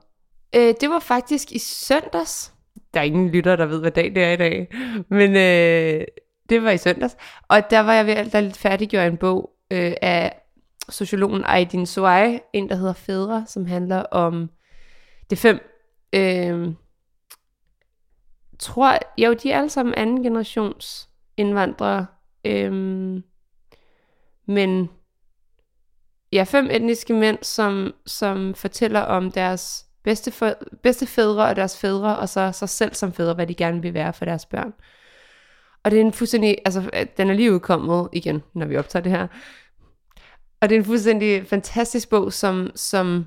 Øh, det var faktisk i søndags. Der er ingen lytter, der ved, hvad dag det er i dag. Men øh, det var i søndags. Og der var jeg ved at lidt færdiggøre en bog øh, af sociologen Aydin Soai, en der hedder Fædre, som handler om det fem... Øh, tror, jo, de er alle sammen anden generations indvandrere. Øh, men ja, fem etniske mænd, som, som fortæller om deres bedste, for, bedste fædre og deres fædre, og så sig selv som fædre, hvad de gerne vil være for deres børn. Og det er en fuldstændig, altså øh, den er lige udkommet igen, når vi optager det her. Og det er en fuldstændig fantastisk bog, som, som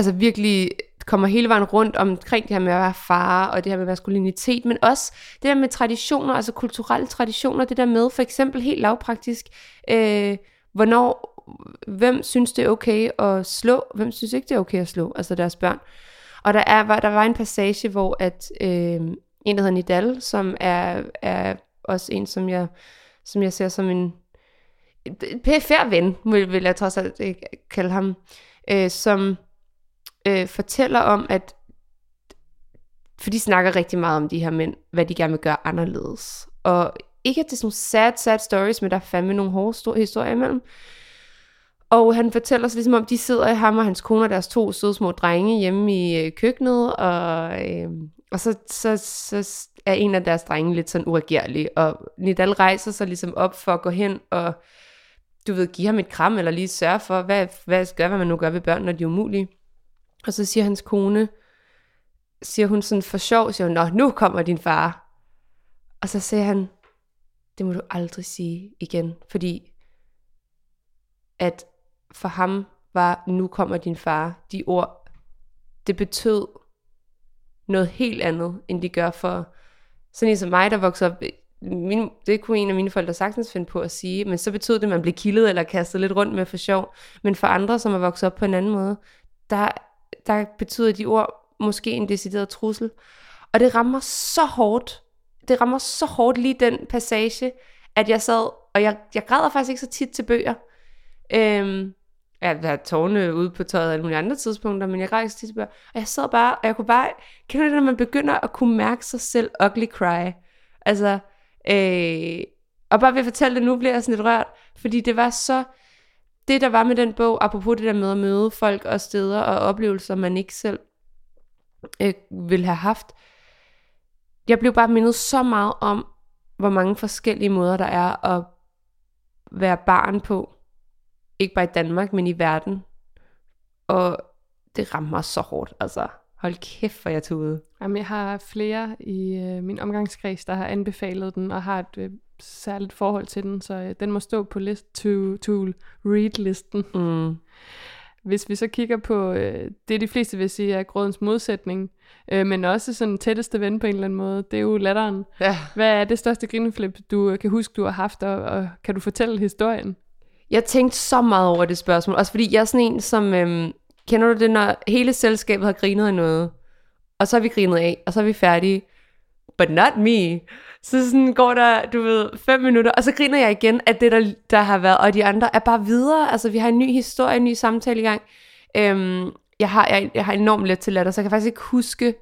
altså virkelig kommer hele vejen rundt omkring det her med at være far, og det her med maskulinitet, men også det der med traditioner, altså kulturelle traditioner, det der med for eksempel helt lavpraktisk, øh, hvornår, hvem synes det er okay at slå, hvem synes ikke det er okay at slå, altså deres børn. Og der, er, der var en passage, hvor at øh, en, der hedder Nidal, som er, er også en, som jeg, som jeg ser som en pæfærd ven, vil, vil jeg trods alt øh, kalde ham, øh, som øh, fortæller om, at for de snakker rigtig meget om de her mænd, hvad de gerne vil gøre anderledes. Og ikke at det er sådan sad, sad stories, men der er fandme nogle hårde store historier imellem. Og han fortæller sig ligesom om, de sidder i ham og hans kone og deres to søde små drenge hjemme i øh, køkkenet, og, øh, og så, så, så er en af deres drenge lidt sådan uregerlig, og Nidal rejser sig ligesom op for at gå hen og, du ved, give ham et kram, eller lige sørge for, hvad, hvad gør, hvad man nu gør ved børn, når de er umulige. Og så siger hans kone, siger hun sådan for sjov, siger hun, Nå, nu kommer din far. Og så siger han, det må du aldrig sige igen, fordi at for ham var, nu kommer din far, de ord, det betød noget helt andet, end de gør for sådan en som mig, der voksede op, øh, min, det kunne en af mine forældre sagtens finde på at sige, men så betød det, at man blev kildet eller kastet lidt rundt med for sjov. Men for andre, som er vokset op på en anden måde, der der betyder de ord måske en decideret trussel. Og det rammer så hårdt. Det rammer så hårdt lige den passage, at jeg sad, og jeg, jeg græder faktisk ikke så tit til bøger. Øhm, jeg har tårne ude på tøjet alle mulige andre tidspunkter, men jeg græder ikke så tit til bøger. Og jeg sad bare, og jeg kunne bare, kender det, når man begynder at kunne mærke sig selv ugly cry? Altså, øh, og bare ved at fortælle det nu, bliver jeg sådan lidt rørt, fordi det var så, det, der var med den bog, apropos det der med at møde folk og steder og oplevelser, man ikke selv øh, ville have haft, jeg blev bare mindet så meget om, hvor mange forskellige måder der er at være barn på. Ikke bare i Danmark, men i verden. Og det rammer mig så hårdt, altså. Hold kæft, hvor jeg tude. Jamen, jeg har flere i øh, min omgangskreds, der har anbefalet den, og har et øh, særligt forhold til den, så øh, den må stå på list to, to read-listen. Mm. Hvis vi så kigger på øh, det, de fleste vil sige er grådens modsætning, øh, men også sådan tætteste ven på en eller anden måde, det er jo latteren. Ja. Hvad er det største grineflip, du øh, kan huske, du har haft, og, og kan du fortælle historien? Jeg tænkte så meget over det spørgsmål, også fordi jeg er sådan en, som... Øhm, kender du det, når hele selskabet har grinet af noget, og så er vi grinet af, og så er vi færdige, but not me. Så sådan går der, du ved, fem minutter, og så griner jeg igen at det, der, der har været, og de andre er bare videre. Altså, vi har en ny historie, en ny samtale i gang. Øhm, jeg, har, jeg, jeg har enormt let til latter, så jeg kan faktisk ikke huske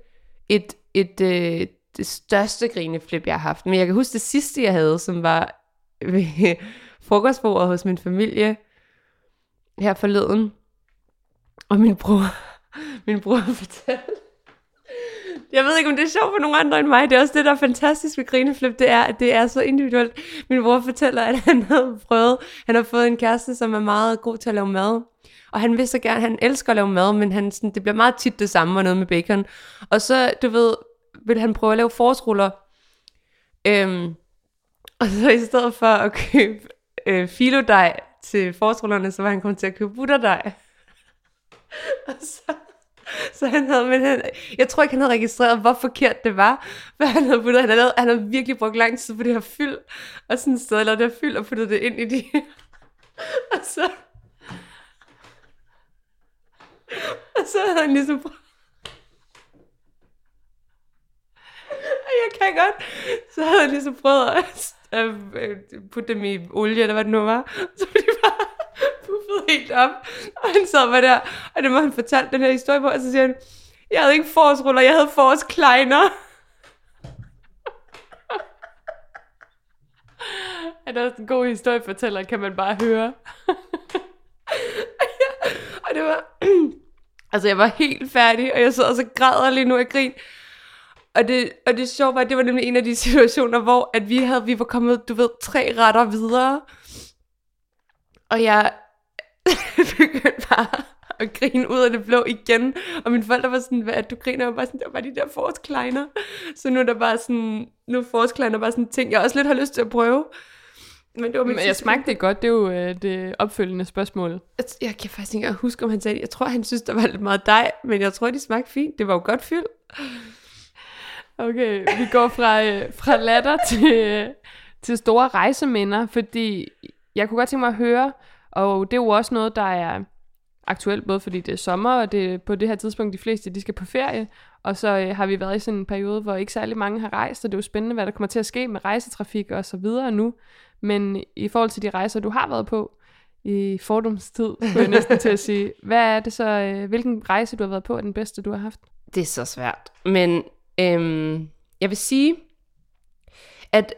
et, et, øh, det største grineflip, jeg har haft. Men jeg kan huske det sidste, jeg havde, som var ved *laughs* frokostbordet hos min familie her forleden. Og min bror, *laughs* min bror fortalte, jeg ved ikke, om det er sjovt for nogen andre end mig. Det er også det, der er fantastisk ved grineflip, det er, at det er så individuelt. Min bror fortæller, at han *laughs* havde prøvet, han har fået en kæreste, som er meget god til at lave mad. Og han vil så gerne, han elsker at lave mad, men han, sådan, det bliver meget tit det samme og noget med bacon. Og så, du ved, vil han prøve at lave forårsruller. Øhm, *laughs* og så i stedet for at købe øh, filodej til forårsrullerne, så var han kommet til at købe butterdej. *laughs* og så, så han havde, men han, jeg tror ikke, han havde registreret, hvor forkert det var, hvad han havde puttet. Han havde, han havde virkelig brugt lang tid på det her fyld, og sådan et sted, det her fyld, og puttet det ind i det *laughs* og så... Og så havde han ligesom prøvet... Jeg kan godt. Så havde han ligesom prøvet at, at øh, putte dem i olie, eller hvad det nu var. Så blev de puffet helt op. Og han sad bare der, og det må han fortalt den her historie på, og så siger han, jeg havde ikke forårsruller, jeg havde forårskleiner. *laughs* Er det en god historiefortæller, kan man bare høre. *laughs* og det var... *clears throat* altså, jeg var helt færdig, og jeg sidder og så græder lige nu af grin. Og det, og det sjove var, at det var nemlig en af de *laughs* situationer, hvor at vi, havde, vi var kommet, du ved, tre retter videre. Og jeg *laughs* begyndte bare at grine ud af det blå igen. Og mine forældre var sådan, hvad er du griner? Og bare sådan, det var bare de der forårskleiner. Så nu er der bare sådan, nu er forårskleiner bare sådan ting, jeg også lidt har lyst til at prøve. Men det var Men jeg smagte det godt, det er jo øh, det opfølgende spørgsmål. Jeg, kan faktisk ikke huske, om han sagde det. Jeg tror, han synes, der var lidt meget dej, men jeg tror, de smagte fint. Det var jo godt fyld. Okay, vi går fra, øh, fra latter til, til store rejseminder, fordi jeg kunne godt tænke mig at høre, og det er jo også noget, der er aktuelt, både fordi det er sommer, og det på det her tidspunkt, de fleste de skal på ferie, og så øh, har vi været i sådan en periode, hvor ikke særlig mange har rejst, og det er jo spændende, hvad der kommer til at ske med rejsetrafik og så videre nu. Men i forhold til de rejser, du har været på i fordomstid, *laughs* vil jeg næsten til at sige, hvad er det så, øh, hvilken rejse du har været på, er den bedste, du har haft? Det er så svært, men øhm, jeg vil sige, at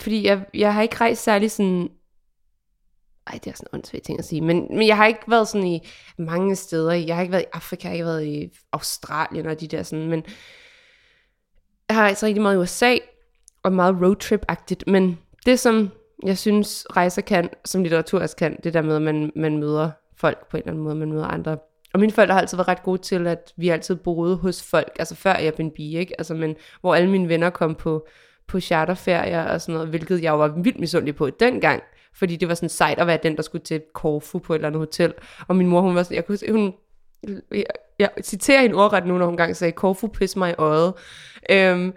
fordi jeg, jeg har ikke rejst særlig sådan ej, det er sådan en åndssvagt ting at sige, men, men jeg har ikke været sådan i mange steder. Jeg har ikke været i Afrika, jeg har ikke været i Australien og de der sådan, men jeg har altså rigtig meget i USA, og meget roadtrip-agtigt, men det som jeg synes rejser kan, som litteratur også kan, det der med, at man, man møder folk på en eller anden måde, man møder andre. Og mine forældre har altid været ret gode til, at vi altid boede hos folk, altså før jeg blev bi, ikke? Altså, men hvor alle mine venner kom på, på charterferier og sådan noget, hvilket jeg var vildt misundelig på dengang, fordi det var sådan sejt at være den, der skulle til Corfu på et eller andet hotel. Og min mor, hun var sådan, jeg kunne hun, jeg, jeg citerer hende ordret nu, når hun engang sagde, Corfu pis mig i øjet. Øhm,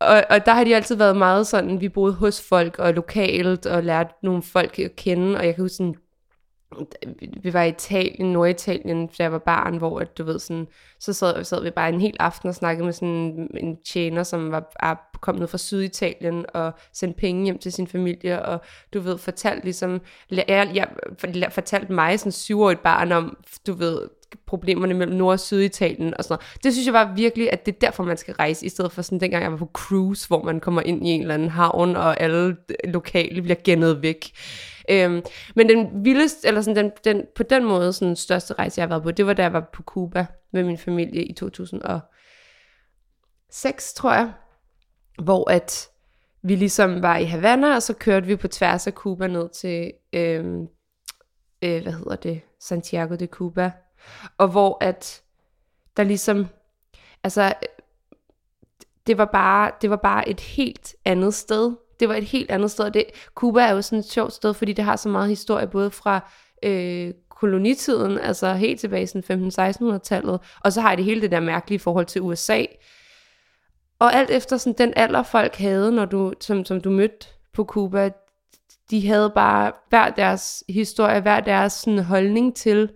og, og der har de altid været meget sådan, vi boede hos folk og lokalt, og lærte nogle folk at kende, og jeg kan huske sådan, vi var i Italien, Norditalien, da jeg var barn, hvor at, du ved, sådan, så sad, sad vi bare en hel aften og snakkede med sådan en tjener, som var kom ned fra Syditalien og sendte penge hjem til sin familie, og du ved, fortalte ligesom, jeg, jeg, fortalte mig sådan syvårigt barn om, du ved, problemerne mellem Nord- og Syditalien og sådan noget. Det synes jeg var virkelig, at det er derfor, man skal rejse, i stedet for sådan dengang jeg var på cruise, hvor man kommer ind i en eller anden havn, og alle lokale bliver gennet væk. Øhm, men den vildeste, eller sådan den, den, på den måde sådan største rejse, jeg har været på, det var da jeg var på Cuba med min familie i 2006, tror jeg. Hvor at vi ligesom var i Havana, og så kørte vi på tværs af Cuba ned til, øhm, øh, hvad hedder det, Santiago de Cuba. Og hvor at der ligesom, altså, det var bare, det var bare et helt andet sted det var et helt andet sted. Det, Cuba er jo sådan et sjovt sted, fordi det har så meget historie, både fra øh, kolonitiden, altså helt tilbage i 15-1600-tallet, og så har det hele det der mærkelige forhold til USA. Og alt efter sådan, den alder, folk havde, når du, som, som du mødte på Cuba, de havde bare hver deres historie, hver deres sådan, holdning til,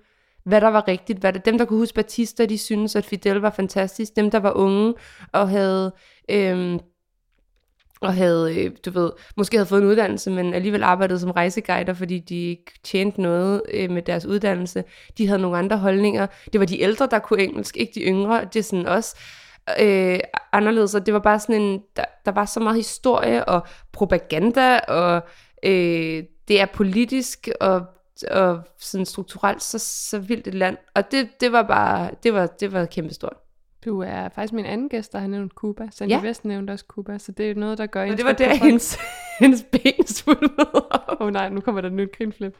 hvad der var rigtigt. Hvad der, dem, der kunne huske Batista, de syntes, at Fidel var fantastisk. Dem, der var unge og havde... Øh, og havde, øh, du ved, måske havde fået en uddannelse, men alligevel arbejdede som rejseguider, fordi de ikke tjente noget øh, med deres uddannelse. De havde nogle andre holdninger. Det var de ældre, der kunne engelsk, ikke de yngre. Det er sådan også øh, anderledes, og det var bare sådan en, der, der var så meget historie og propaganda, og øh, det er politisk og, og sådan strukturelt så, så vildt et land. Og det, det var bare, det var, det var kæmpestort. Du er faktisk min anden gæst, der har nævnt Cuba. Sandy Ja. Vest nævnte også Cuba, så det er noget, der gør Og det var indtryk der, hendes, hendes ben svulmede. Åh oh, nej, nu kommer der et nyt grinflip.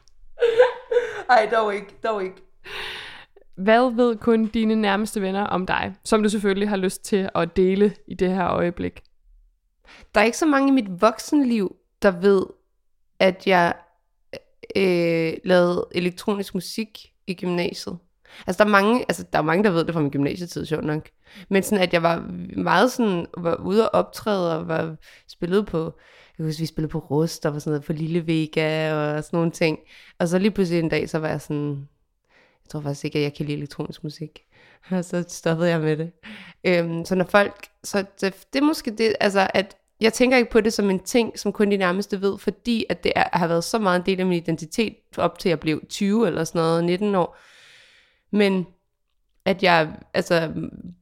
*laughs* Ej, dog ikke, dog ikke. Hvad ved kun dine nærmeste venner om dig, som du selvfølgelig har lyst til at dele i det her øjeblik? Der er ikke så mange i mit voksenliv, der ved, at jeg øh, lavede elektronisk musik i gymnasiet. Altså, der er mange, altså, der er mange, der ved det fra min gymnasietid, sjovt nok. Men sådan, at jeg var meget sådan, var ude og optræde, og var spillet på, jeg husker, vi spillede på Rust, og var sådan noget på Lille Vega, og sådan nogle ting. Og så lige pludselig en dag, så var jeg sådan, jeg tror faktisk ikke, at jeg kan lide elektronisk musik. *laughs* Og så stoppede jeg med det. Øhm, så når folk, så det, det er måske det, altså at jeg tænker ikke på det som en ting, som kun de nærmeste ved, fordi at det er, har været så meget en del af min identitet, op til jeg blev 20 eller sådan noget, 19 år. Men at jeg er altså,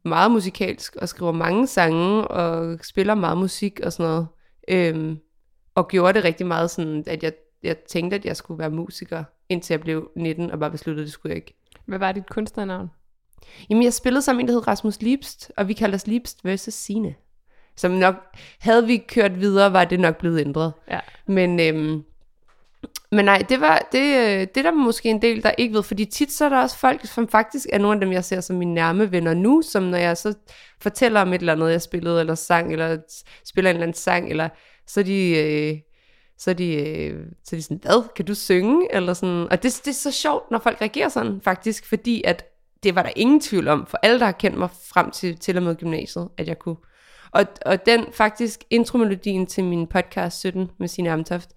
meget musikalsk og skriver mange sange og spiller meget musik og sådan noget. Øhm, og gjorde det rigtig meget sådan, at jeg, jeg tænkte, at jeg skulle være musiker, indtil jeg blev 19 og bare besluttede, at det skulle jeg ikke. Hvad var dit kunstnernavn? Jamen, jeg spillede sammen med en, der hed Rasmus Liebst, og vi kaldte os Liebst versus Sine. Som nok, havde vi kørt videre, var det nok blevet ændret. Ja. Men, øhm, men nej, det var det, øh, det er der måske en del, der ikke ved, fordi tit så er der også folk, som faktisk er nogle af dem, jeg ser som mine nærme venner nu, som når jeg så fortæller om et eller andet, jeg spillede, eller sang, eller spiller en eller anden sang, eller så er de, øh, så er de, øh, så er de sådan, hvad, kan du synge? Eller sådan. Og det, det er så sjovt, når folk reagerer sådan, faktisk, fordi at det var der ingen tvivl om, for alle, der har kendt mig frem til, til og med gymnasiet, at jeg kunne. Og, og den faktisk intromelodien til min podcast 17 med Signe Amtoft,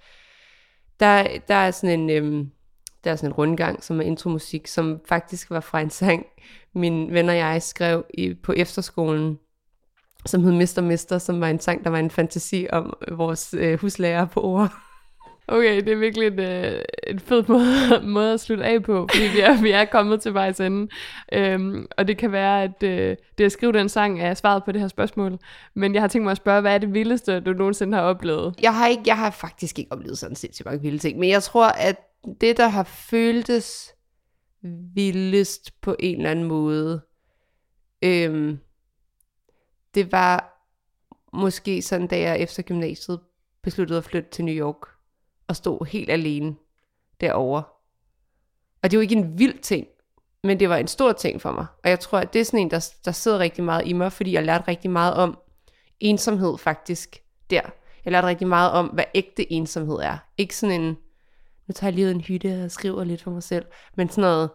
der, der er sådan en, øhm, der er sådan en rundgang, som er intromusik, som faktisk var fra en sang, min ven og jeg skrev i, på efterskolen, som hed Mister Mister, som var en sang, der var en fantasi om vores øh, huslærer på ord. Okay, det er virkelig en, øh, en fed måde, *laughs* måde at slutte af på, fordi vi er, *laughs* vi er kommet til vejs ende. Øhm, og det kan være, at øh, det at skrive den sang er svaret på det her spørgsmål. Men jeg har tænkt mig at spørge, hvad er det vildeste, du nogensinde har oplevet? Jeg har, ikke, jeg har faktisk ikke oplevet sådan sindssygt mange vilde ting, men jeg tror, at det, der har føltes vildest på en eller anden måde, øhm, det var måske sådan, da jeg efter gymnasiet besluttede at flytte til New York, at stå helt alene derovre. Og det er jo ikke en vild ting, men det var en stor ting for mig. Og jeg tror, at det er sådan en, der, der sidder rigtig meget i mig, fordi jeg lærte rigtig meget om ensomhed faktisk der. Jeg lærte rigtig meget om, hvad ægte ensomhed er. Ikke sådan en, nu tager jeg lige i en hytte og skriver lidt for mig selv, men sådan noget,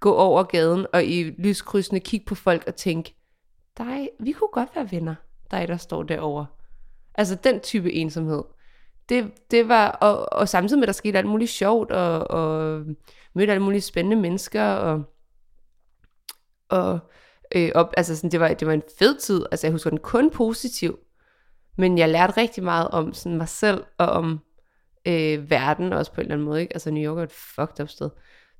gå over gaden og i lyskrydsene kigge på folk og tænke, dig, vi kunne godt være venner, dig der står derovre. Altså den type ensomhed. Det, det var, og, og samtidig med, at der skete alt muligt sjovt, og, og mødte alle mulige spændende mennesker, og, og øh, op, altså sådan, det, var, det var en fed tid. Altså jeg husker den kun positiv, men jeg lærte rigtig meget om sådan mig selv, og om øh, verden også på en eller anden måde. Ikke? Altså New York er et fucked up sted.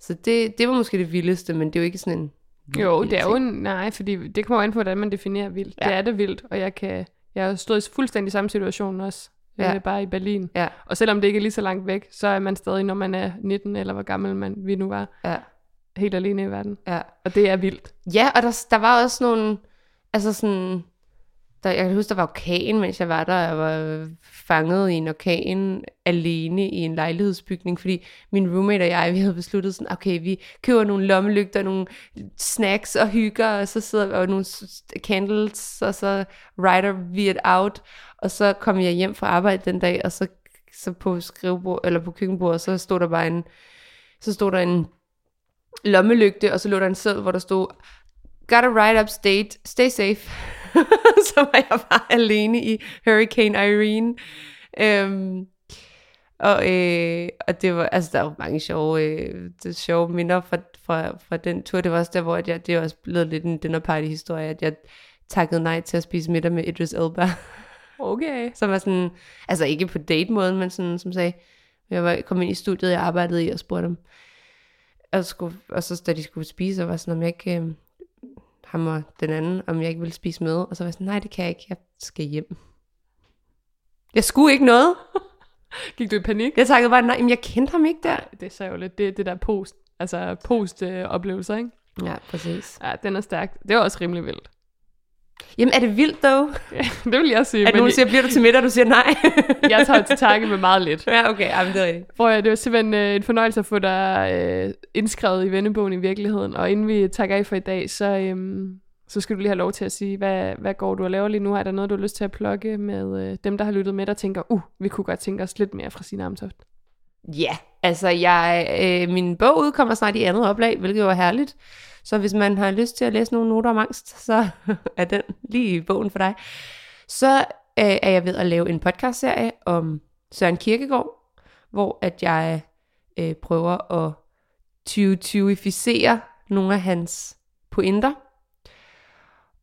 Så det, det var måske det vildeste, men det er jo ikke sådan en Jo, det er jo en, nej, fordi det kommer an på, hvordan man definerer vildt. Ja. Det er det vildt, og jeg kan, jeg har stået i fuldstændig samme situation også, Ja. øh, bare i Berlin. Ja, Og selvom det ikke er lige så langt væk, så er man stadig, når man er 19, eller hvor gammel man vi nu var, ja, helt alene i verden. ja. Og det er vildt. Ja, og der, der var også nogle, altså sådan, der, jeg kan huske, der var orkan, mens jeg var der, jeg var fanget i en orkan alene i en lejlighedsbygning, fordi min roommate og jeg, vi havde besluttet sådan, okay, vi køber nogle lommelygter, nogle snacks og hygger, og så sidder vi og nogle candles, og så writer vi it out, og så kom jeg hjem fra arbejde den dag, og så, så på skrivebord, eller på køkkenbordet, så stod der bare en, så stod der en lommelygte, og så lå der en sæd, hvor der stod, Gotta ride upstate, stay safe. *laughs* så var jeg bare alene i Hurricane Irene. Øhm, og, øh, og det var, altså der var mange sjove, øh, det sjove minder fra, fra, fra den tur. Det var også der, hvor jeg, det er også blevet lidt en dinner party historie, at jeg takkede nej til at spise middag med Idris Elba. Okay. *laughs* som var sådan, altså ikke på date-måden, men sådan, som sagde, jeg var, kom ind i studiet, jeg arbejdede i, og spurgte dem, og, skulle, og så da de skulle spise, så var sådan, om jeg ikke, øh, ham og den anden, om jeg ikke ville spise med, og så var jeg sådan, nej, det kan jeg ikke, jeg skal hjem. Jeg skulle ikke noget. *laughs* Gik du i panik? Jeg takkede bare nej, men jeg kendte ham ikke der. Det er sørgeligt. Det er det der post, altså post-oplevelser, ikke? Ja, præcis. Ja, den er stærk. Det var også rimelig vildt. Jamen, er det vildt, dog? *laughs* det vil jeg sige. At nogen siger, bliver du til middag, og du siger nej? *laughs* jeg tager til takke med meget lidt. ja, okay, jamen, det er rigtigt. Prøv at, det var simpelthen øh, en fornøjelse at få dig øh, indskrevet i vennebogen i virkeligheden. Og inden vi takker af for i dag, så, øhm, så skal du lige have lov til at sige, hvad, hvad går du og laver lige nu? Er der noget, du har lyst til at plukke med øh, dem, der har lyttet med, der tænker, uh, vi kunne godt tænke os lidt mere fra sin Amtoft? Ja, altså jeg, øh, min bog udkommer snart i andet oplag, hvilket jo er herligt. Så hvis man har lyst til at læse nogle noter om angst, så *laughs* er den lige i bogen for dig. Så øh, er jeg ved at lave en podcastserie om Søren Kierkegaard, hvor at jeg øh, prøver at 2020-ificere nogle af hans pointer.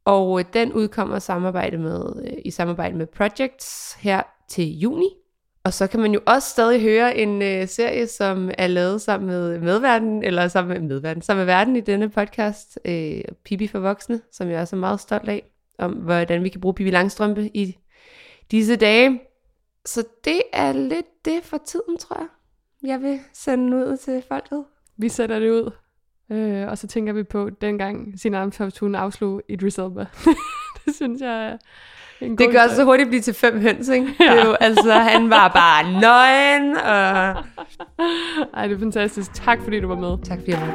Og øh, den udkommer samarbejde med, øh, i samarbejde med Projects her til juni. Og så kan man jo også stadig høre en øh, serie, som er lavet sammen med medverden, eller sammen med medverden, sammen med verden i denne podcast, øh, Pippi for voksne, som jeg også er meget stolt af, om hvordan vi kan bruge Pippi Langstrømpe i disse dage. Så det er lidt det for tiden, tror jeg. Jeg vil sende ud til folket. Vi sætter det ud. Øh, og så tænker vi på, dengang sin Amtoft, hun afslog Idris Elba. *laughs* det synes jeg er det gør historie. så hurtigt blive til fem høns, ikke? *laughs* Ja. Det er jo, altså, han var bare nøgen, og... Ej, det er fantastisk. Tak fordi du var med. Tak fordi jeg var med.